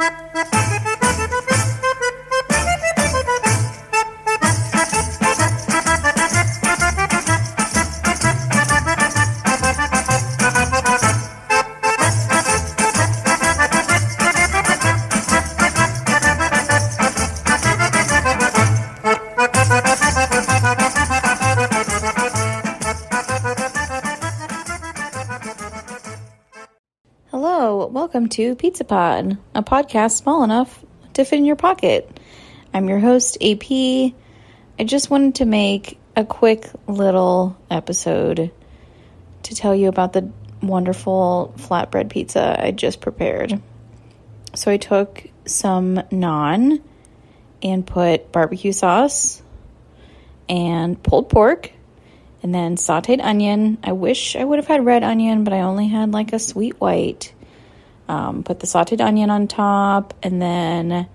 Ha ha ha! Hello, welcome to Pizza Pod, a podcast small enough to fit in your pocket. I'm your host, AP. I just wanted to make a quick little episode to tell you about the wonderful flatbread pizza I just prepared. So I took some naan and put barbecue sauce and pulled pork and then sauteed onion. I wish I would have had red onion, but I only had like a sweet white. Um, put the sauteed onion on top and then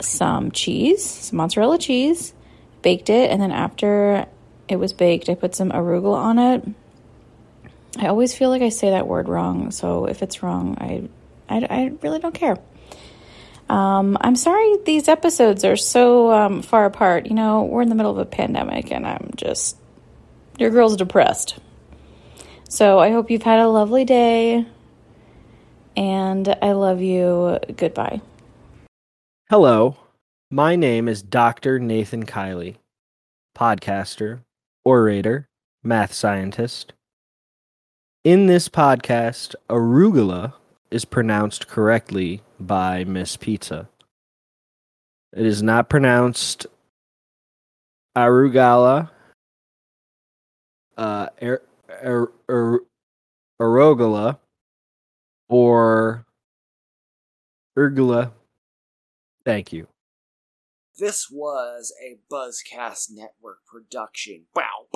some cheese, some mozzarella cheese, baked it, and then after it was baked, I put some arugula on it. I always feel like I say that word wrong, so if it's wrong, I, I, I really don't care. Um, I'm sorry these episodes are so um, far apart. You know, we're in the middle of a pandemic, and I'm just your girl's depressed. So I hope you've had a lovely day, and I love you. Goodbye. Hello, my name is Dr. Nathan Kiley, podcaster, orator, math scientist. In this podcast, arugula is pronounced correctly by Miss Pizza. It is not pronounced arugala, uh, er, er, er, arugula, or urgula. Thank you. This was a Buzzcast Network production. Wow,